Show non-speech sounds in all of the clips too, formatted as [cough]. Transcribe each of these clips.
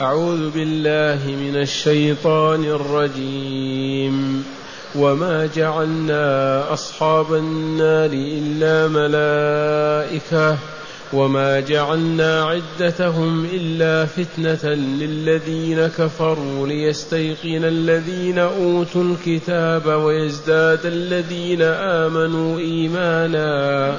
أعوذ بالله من الشيطان الرجيم. وما جعلنا أصحاب النار إلا ملائكة. وما جعلنا عدتهم إلا فتنة للذين كفروا ليستيقن الذين أوتوا الكتاب ويزداد الذين آمنوا إيمانا.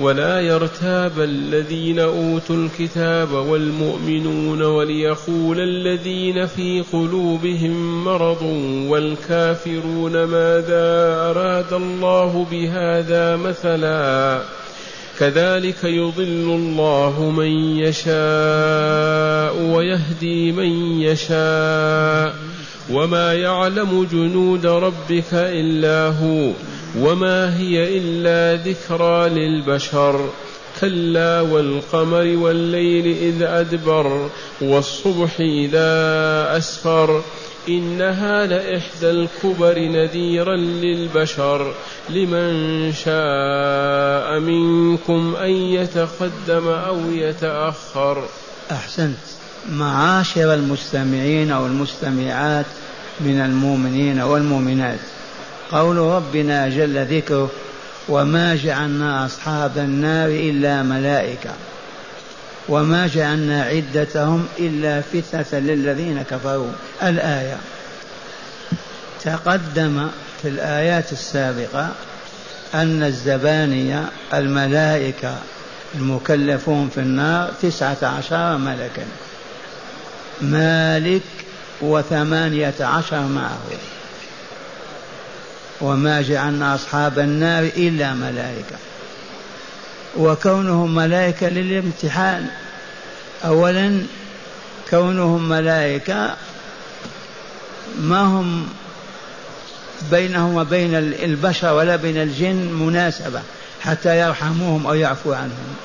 ولا يرتاب الذين أوتوا الكتاب والمؤمنون وليقول الذين في قلوبهم مرض والكافرون ماذا أراد الله بهذا مثلا كذلك يضل الله من يشاء ويهدي من يشاء وما يعلم جنود ربك إلا هو وما هي إلا ذكرى للبشر كلا والقمر والليل إذ أدبر والصبح إذا أسفر. إنها لإحدى الكبر نذيرا للبشر لمن شاء منكم أن يتقدم أو يتأخر. أحسنت. معاشر المستمعين أو المستمعات من المؤمنين والمؤمنات. قول ربنا جل ذكره وما جعلنا أصحاب النار إلا ملائكة وما جعلنا عدتهم إلا فتنة للذين كفروا. الآية تقدم في الآيات السابقة أن الزبانية الملائكة المكلفون في النار تسعة عشر ملكا مالك وثمانية عشر معه. وما جعلنا أصحاب النار إلا ملائكة. وكونهم ملائكة للامتحان. أولا كونهم ملائكة ما هم بينهم وبين البشر ولا بين الجن مناسبة حتى يرحموهم أو يعفو عنهم.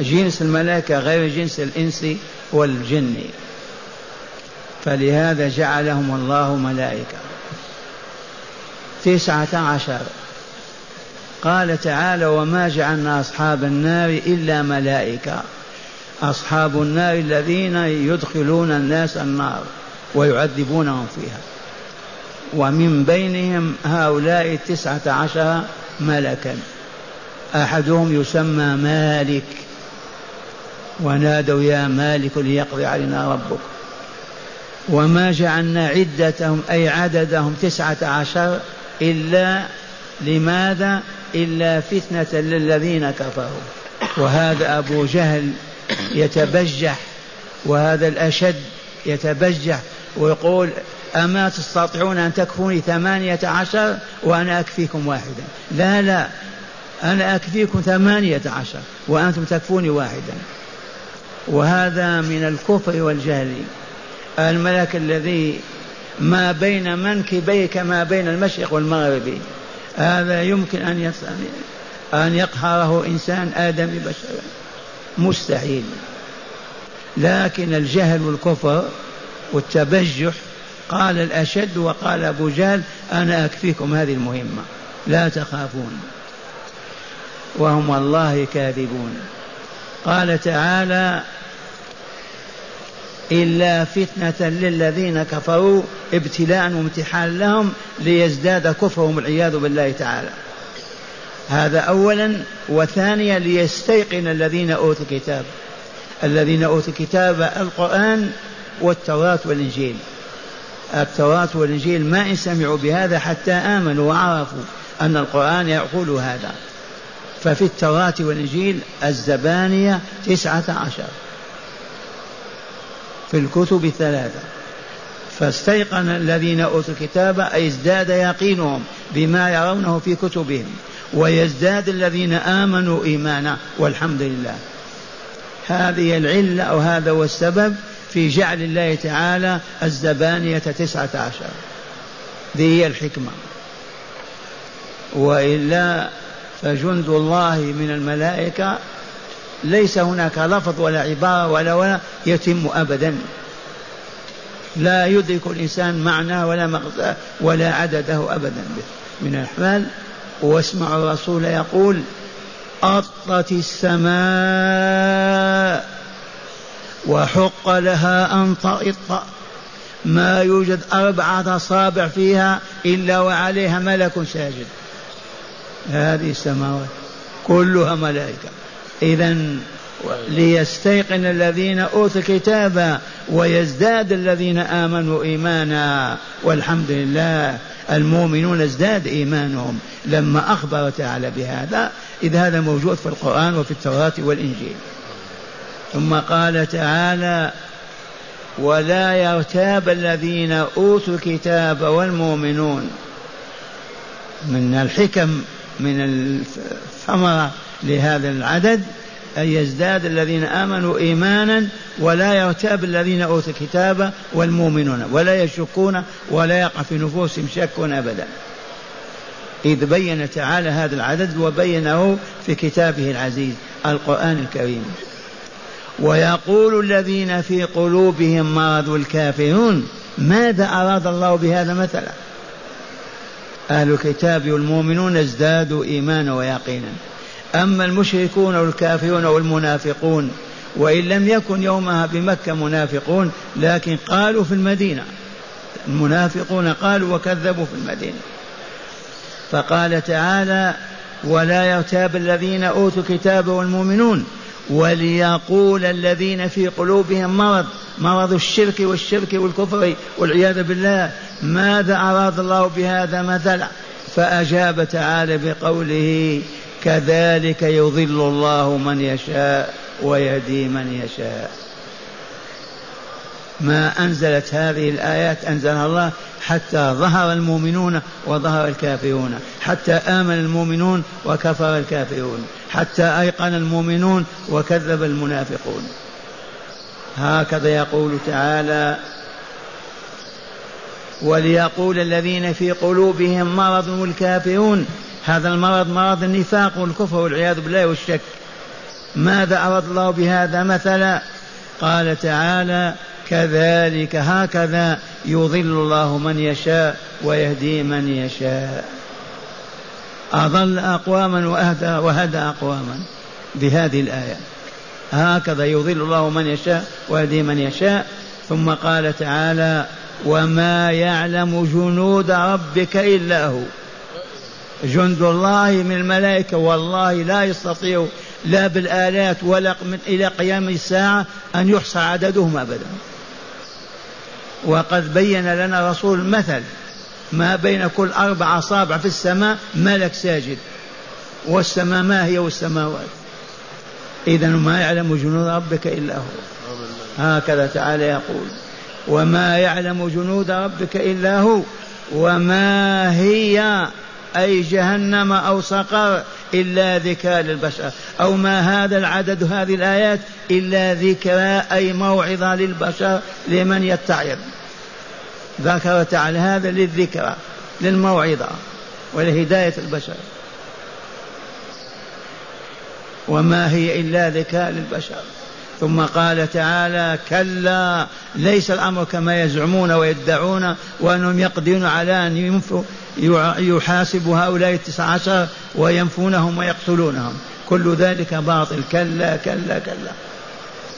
جنس الملائكة غير جنس الإنس والجن. فلهذا جعلهم الله ملائكة. تسعة عشر. قال تعالى وما جعلنا أصحاب النار إلا ملائكة. أصحاب النار الذين يدخلون الناس النار ويعذبونهم فيها. ومن بينهم هؤلاء التسعة عشر ملكا. أحدهم يسمى مالك. ونادوا يا مالك ليقضي علينا ربك. وما جعلنا عدتهم أي عددهم تسعة عشر إلا لماذا؟ إلا فتنة للذين كفروا. وهذا أبو جهل يتبجح وهذا الأشد يتبجح ويقول أما تستطيعون أن تكفوني ثمانية عشر وأنا أكفيكم واحدا. لا لا أنا أكفيكم ثمانية عشر وأنتم تكفوني واحدا. وهذا من الكفر والجهل. الملك الذي ما بين منكبيه كما بين المشرق والمغرب. هذا يمكن أن أن يقهره إنسان آدمي بشرا مستحيل. لكن الجهل والكفر والتبجح قال الأشد وقال أبو جهل أنا أكفيكم هذه المهمة. لا تخافون. وهم والله كاذبون. قال تعالى إلا فتنة للذين كفروا ابتلاء وامتحان لهم ليزداد كفرهم والعياذ بالله تعالى. هذا أولا وثانيا ليستيقن الذين أوتوا الكتاب. الذين أوتوا الكتاب القرآن والتوراة والإنجيل. التوراة والإنجيل ما إن سمعوا بهذا حتى آمنوا وعرفوا أن القرآن يقول هذا. ففي التوراة والإنجيل الزبانية تسعة عشر. في الكتب الثلاثة فاستيقن الذين أوتوا الكتاب أي ازداد يقينهم بما يرونه في كتبهم ويزداد الذين آمنوا إيمانا والحمد لله. هذه العلة أو هذا هو السبب في جعل الله تعالى الزبانية تسعة عشر. ذي هي الحكمة. وإلا فجند الله من الملائكة ليس هناك لفظ ولا عبارة ولا ولا يتم أبدا. لا يدرك الإنسان معناه ولا مغزاه ولا عدده أبدا من الأحوال واسمع الرسول يقول أطت السماء وحق لها أن تطأ. ما يوجد أربعة أصابع فيها إلا وعليها ملك ساجد. هذه السماوات كلها ملائكة. إذا ليستيقن الذين أوتوا الكتاب ويزداد الذين آمنوا إيمانا. والحمد لله المؤمنون ازداد إيمانهم لما أخبر تعالى بهذا. إذ هذا موجود في القرآن وفي التوراة والإنجيل. ثم قال تعالى ولا يرتاب الذين أوتوا الكتاب والمؤمنون. من الحكم من الثمرة لهذا العدد أن يزداد الذين آمنوا إيمانا ولا يرتاب الذين أوتوا الكتاب والمؤمنون ولا يشكون ولا يقع في نفوسهم شك أبدا. إذ بين تعالى هذا العدد وبينه في كتابه العزيز القرآن الكريم. ويقول الذين في قلوبهم مرض الكافرون ماذا أراد الله بهذا مثلا؟ أهل الكتاب والمؤمنون ازدادوا إيمانا ويقينا. أما المشركون والكافرون والمنافقون وإن لم يكن يومها بمكة منافقون لكن قالوا في المدينة. المنافقون قالوا وكذبوا في المدينة. فقال تعالى ولا يرتاب الذين أوتوا الكتاب والمؤمنون وليقول الذين في قلوبهم مرض مرض الشرك والشرك والكفر والعياذ بالله ماذا أراد الله بهذا مثلا؟ فأجاب تعالى بقوله كذلك يضل الله من يشاء ويهدي من يشاء. ما أنزلت هذه الآيات أنزلها الله حتى ظهر المؤمنون وظهر الكافرون حتى آمن المؤمنون وكفر الكافرون حتى أيقن المؤمنون وكذب المنافقون. هكذا يقول تعالى وليقول الذين في قلوبهم مرض والكافرون هذا المرض مرض النفاق والكفر والعياذ بالله والشك. ماذا أراد الله بهذا مثلا؟ قال تعالى كذلك هكذا يضل الله من يشاء ويهدي من يشاء. أضل أقواما وأهدى وهدى أقواما بهذه الآية. هكذا يضل الله من يشاء ويهدي من يشاء. ثم قال تعالى وما يعلم جنود ربك إلا هو. جند الله من الملائكة والله لا يستطيع لا بالآلات ولا من إلى قيام الساعة أن يحصى عددهم أبدا. وقد بين لنا رسول مثل ما بين كل أربع أصابع في السماء ملك ساجد والسماء ما هي والسماوات؟ إذا ما يعلم جنود ربك إلا هو. هكذا تعالى يقول وما يعلم جنود ربك إلا هو وما هي أي جهنم أو سقر إلا ذكرى للبشر. أو ما هذا العدد هذه الآيات إلا ذكرى أي موعظة للبشر لمن يتعظ. ذكر تعالى هذا للذكرى للموعظة ولهداية البشر. وما هي إلا ذكرى للبشر. ثم قال تعالى كلا ليس الأمر كما يزعمون ويدعون وأنهم يقدرون على أن يحاسب هؤلاء التسعة عشر وينفونهم ويقتلونهم. كل ذلك باطل. كلا كلا كلا.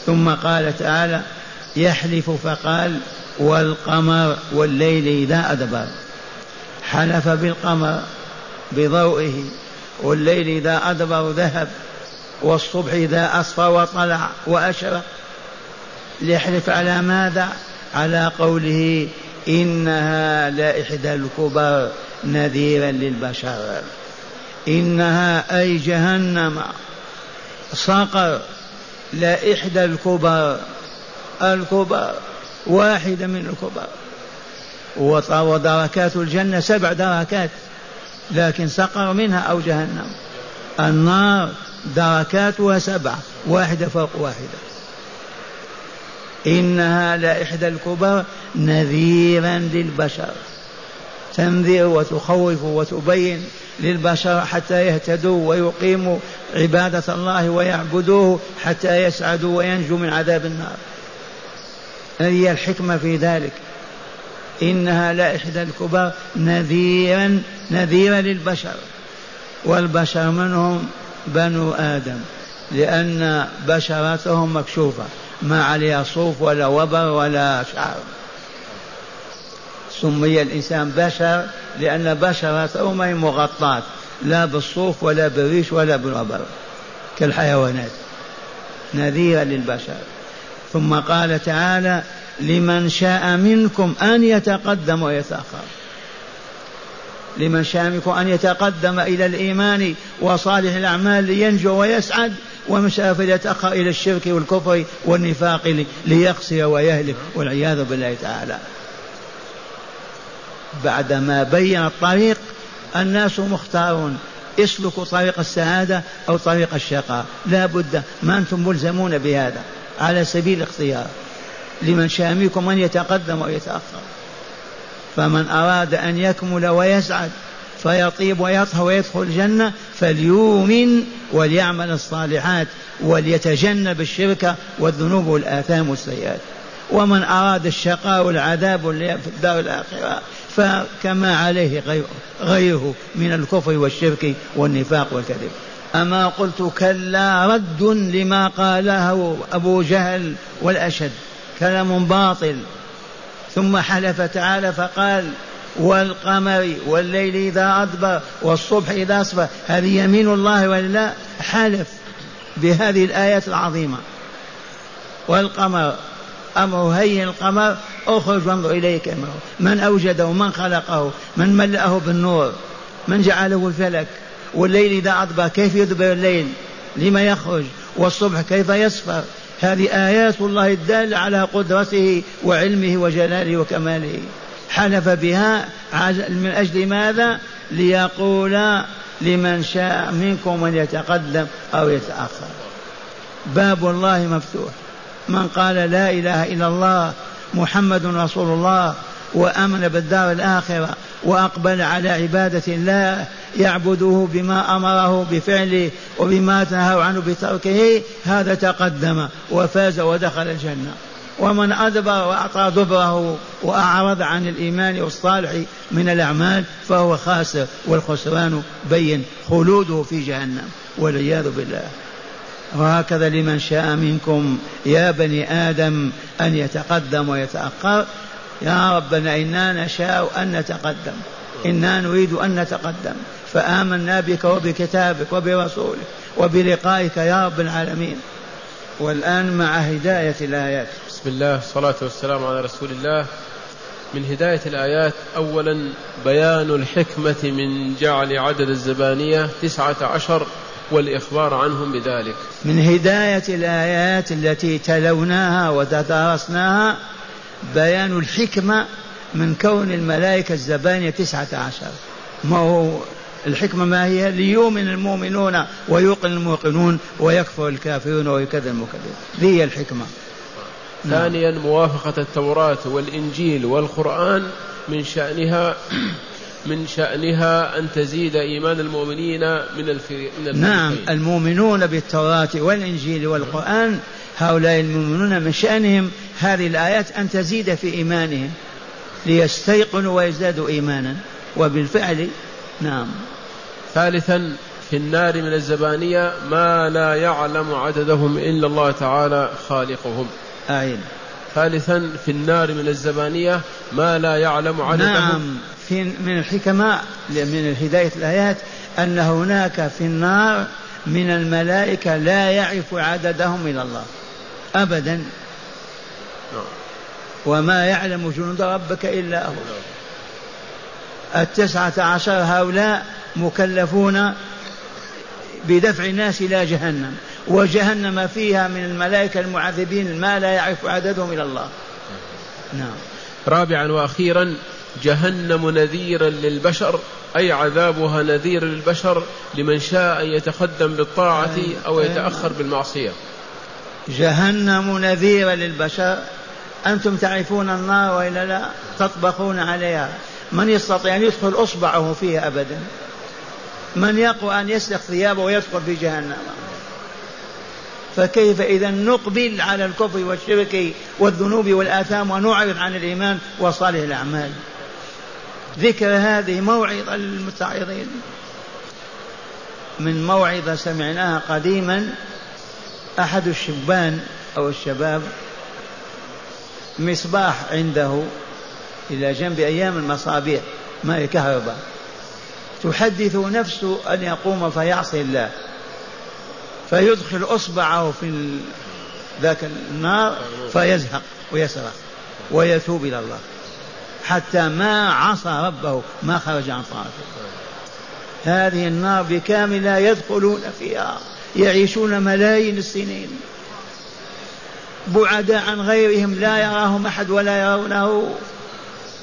ثم قال تعالى يحلف فقال والقمر والليل إذا أدبر. حلف بالقمر بضوئه والليل إذا أدبر ذهب. والصبح إذا أصفى وطلع وأشرق ليحلف على ماذا؟ على قوله إنها لإحدى الكبر نذيرا للبشر. إنها أي جهنم. صقر لإحدى الكبر الكبر واحدة من الكبر ودركات الجنة سبع دركات لكن سقر منها أو جهنم. النار دركاتها سبعة واحدة فوق واحدة إنها لإحدى الكبر نذيرا للبشر. تنذر وتخوف وتبين للبشر حتى يهتدوا ويقيموا عبادة الله ويعبدوه حتى يسعدوا وينجوا من عذاب النار. هذه الحكمة في ذلك. إنها لإحدى الكبر نذيرا نذيرا للبشر. والبشر منهم بنو آدم لأن بشرتهم مكشوفة ما عليها صوف ولا وبر ولا شعر. سمي الإنسان بشر لأن بشرته ما هي مغطاة لا بالصوف ولا بالريش ولا بالوبر كالحيوانات. نذيرا للبشر. ثم قال تعالى لمن شاء منكم أن يتقدم ويتأخر. منكم أن يتقدم إلى الإيمان وصالح الأعمال لينجو ويسعد ومن شاء فليتأخر إلى الشرك والكفر والنفاق ليخسر ويهلك والعياذ بالله تعالى. بعدما بين الطريق الناس مختارون اسلكوا طريق السعادة أو طريق الشقاء. لا بد ما أنتم ملزمون بهذا على سبيل الاختيار. لمن شاء منكم أن يتقدم ويتأخر فمن أراد أن يكمل ويسعد فيطيب ويطهى ويدخل الجنة فليؤمن وليعمل الصالحات وليتجنب الشرك والذنوب والآثام والسيئات. ومن أراد الشقاء والعذاب في الدار الآخرة فكما عليه غيره من الكفر والشرك والنفاق والكذب. أما قلت كلا رد لما قاله أبو جهل والأشد كلام باطل. ثم حلف تعالى فقال والقمر والليل إذا أدبر والصبح إذا أصبح هذه يمين الله ولا حلف بهذه الآيات العظيمة. والقمر أمر هين القمر اخرج وانظر إليه كما هو من أوجده من خلقه من ملأه بالنور من جعله الفلك. والليل إذا أدبر كيف يدبر الليل؟ لما يخرج؟ والصبح كيف يصفر؟ هذه آيات الله الدالة على قدرته وعلمه وجلاله وكماله. حلف بها من أجل ماذا؟ ليقول لمن شاء منكم أن يتقدم أو يتأخر. باب الله مفتوح. من قال لا إله إلا الله محمد رسول الله وآمن بالدار الآخرة وأقبل على عبادة الله يعبده بما أمره بفعله وبما تنهى عنه بتركه هذا تقدم وفاز ودخل الجنة. ومن أدبر وأعطى دبره وأعرض عن الإيمان والصالح من الأعمال فهو خاسر والخسران بين خلوده في جهنم والعياذ بالله. وهكذا لمن شاء منكم يا بني آدم أن يتقدم ويتأخر. يا ربنا إنا نشاء أن نتقدم. إنا نريد أن نتقدم. فآمنا بك وبكتابك وبرسولك وبلقائك يا رب العالمين. والآن مع هداية الآيات. بسم الله الصلاة والسلام على رسول الله. من هداية الآيات أولا بيان الحكمة من جعل عدد الزبانية تسعة عشر والإخبار عنهم بذلك. من هداية الآيات التي تلوناها وتدارسناها بيان الحكمة من كون الملائكة الزبانية تسعة عشر. ما هو الحكمة؟ ما هي؟ ليؤمن المؤمنون ويوقن الموقنون ويكفر الكافرون ويكذب المكذبون. ذي هي الحكمة. نعم. ثانيا موافقة التوراة والإنجيل والقرآن من شأنها [clears throat] من شأنها أن تزيد إيمان المؤمنين من الفريق من نعم. المؤمنون بالتوراة والإنجيل والقرآن هؤلاء المؤمنون من شأنهم هذه الآيات أن تزيد في إيمانهم ليستيقنوا ويزدادوا إيمانا. وبالفعل نعم. ثالثا في النار من الزبانية ما لا يعلم عددهم إلا الله تعالى خالقهم. آين ثالثا في النار من الزبانية ما لا يعلم عددهم. نعم. في من الحكمة من هداية الآيات أن هناك في النار من الملائكة لا يعرف عددهم إلا الله. أبدا. وما يعلم جنود ربك إلا هو. التسعة عشر هؤلاء مكلفون بدفع الناس إلى جهنم وجهنم فيها من الملائكة المعذبين ما لا يعرف عددهم إلى الله. نعم. رابعا وأخيرا جهنم نذيرا للبشر أي عذابها نذير للبشر لمن شاء أن يتقدم بالطاعة أو يتأخر بالمعصية. جهنم نذيرا للبشر. أنتم تعرفون النار وإلا لا؟ تطبخون عليها. من يستطيع أن يدخل أصبعه فيها أبدا. من يقوى أن يسلخ ثيابه ويدخل في جهنم. فكيف إذا نقبل على الكفر والشرك والذنوب والآثام ونعرض عن الإيمان وصالح الأعمال؟ ذكر هذه موعظة للمتعظين من موعظة سمعناها قديما أحد الشبان أو الشباب مصباح عنده إلى جنب أيام المصابيح ما الكهرباء تحدث نفسه أن يقوم فيعصي الله. فيدخل إصبعه في ذاك النار فيزهق ويصرخ ويتوب إلى الله. حتى ما عصى ربه ما خرج عن طاعته هذه النار بكاملها يدخلون فيها يعيشون ملايين السنين. بعداء عن غيرهم لا يراهم أحد ولا يرونه.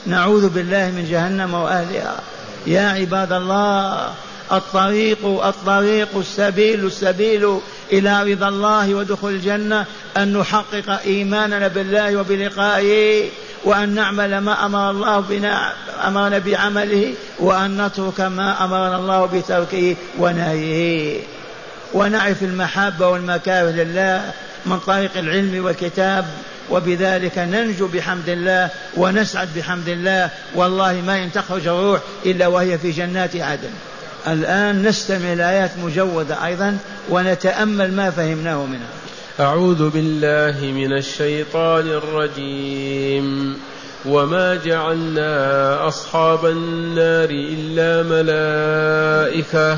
نعوذ بالله من جهنم وأهلها. يا عباد الله الطريق الطريق السبيل السبيل إلى رضا الله ودخول الجنة أن نحقق إيماننا بالله وبلقائه وأن نعمل ما أمر الله بنا أمرنا بعمله وأن نترك ما أمرنا الله بتركه ونهيه. ونعرف المحبة والمكاره لله. من طريق العلم والكتاب وبذلك ننجو بحمد الله ونسعد بحمد الله. والله ما إن تخرج الروح إلا وهي في جنات عدن. الآن نستمع الآيات مجودة أيضا ونتأمل ما فهمناه منها. أعوذ بالله من الشيطان الرجيم. وما جعلنا أصحاب النار إلا ملائكة.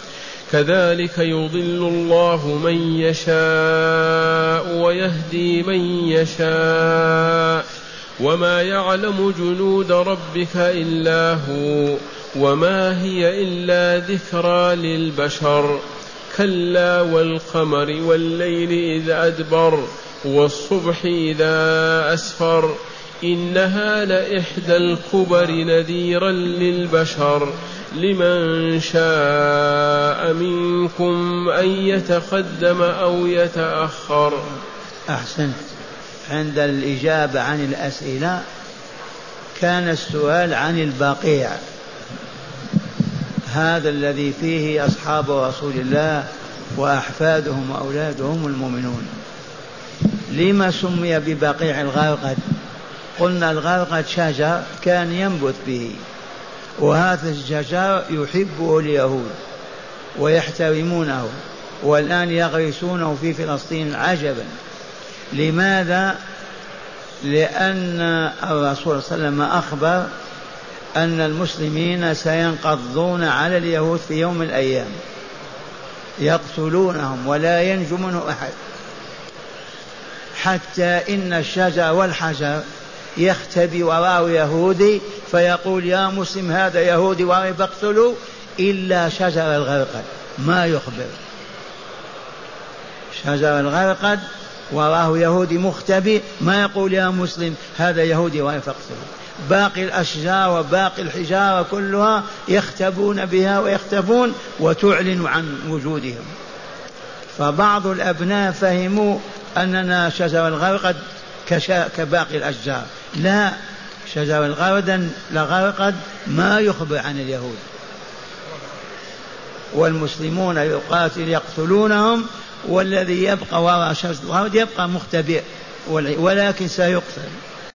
كذلك يضل الله من يشاء ويهدي من يشاء. وما يعلم جنود ربك إلا هو وما هي إلا ذكرى للبشر. كلا والقمر والليل إذ أدبر والصبح إذا أسفر. إنها لإحدى الكبر نذيرا للبشر. لمن شاء منكم أن يتقدم أو يتأخر. أحسنت. عند الإجابة عن الأسئلة كان السؤال عن البقيع. هذا الذي فيه أصحاب رسول الله وأحفادهم وأولادهم المؤمنون. لما سمي ببقيع الغرقد؟ قلنا الغرقد شجر كان ينبت به. وهذا الشجر يحبه اليهود ويحترمونه والآن يغرسونه في فلسطين عجبا لماذا؟ لأن الرسول صلى الله عليه وسلم أخبر أن المسلمين سينقضون على اليهود في يوم من الأيام يقتلونهم ولا ينجو منه أحد حتى إن الشجر والحجر يختبي وراء يهودي فيقول يا مسلم هذا يهودي وراء فاقتلوا إلا شجر الغرقد. ما يخبر. شجر الغرقد وراه يهودي مختبي ما يقول يا مسلم هذا يهودي وراء فاقتلوا باقي الأشجار وباقي الحجارة كلها يختبون بها ويختفون وتعلن عن وجودهم. فبعض الأبناء فهموا أننا شجر الغرقد كباقي الأشجار. لا شجر الغرقد الغرقد ما يخبر عن اليهود. والمسلمون يقاتل يقتلونهم والذي يبقى وراء شجر الغرقد يبقى مختبئ ولكن سيقتل.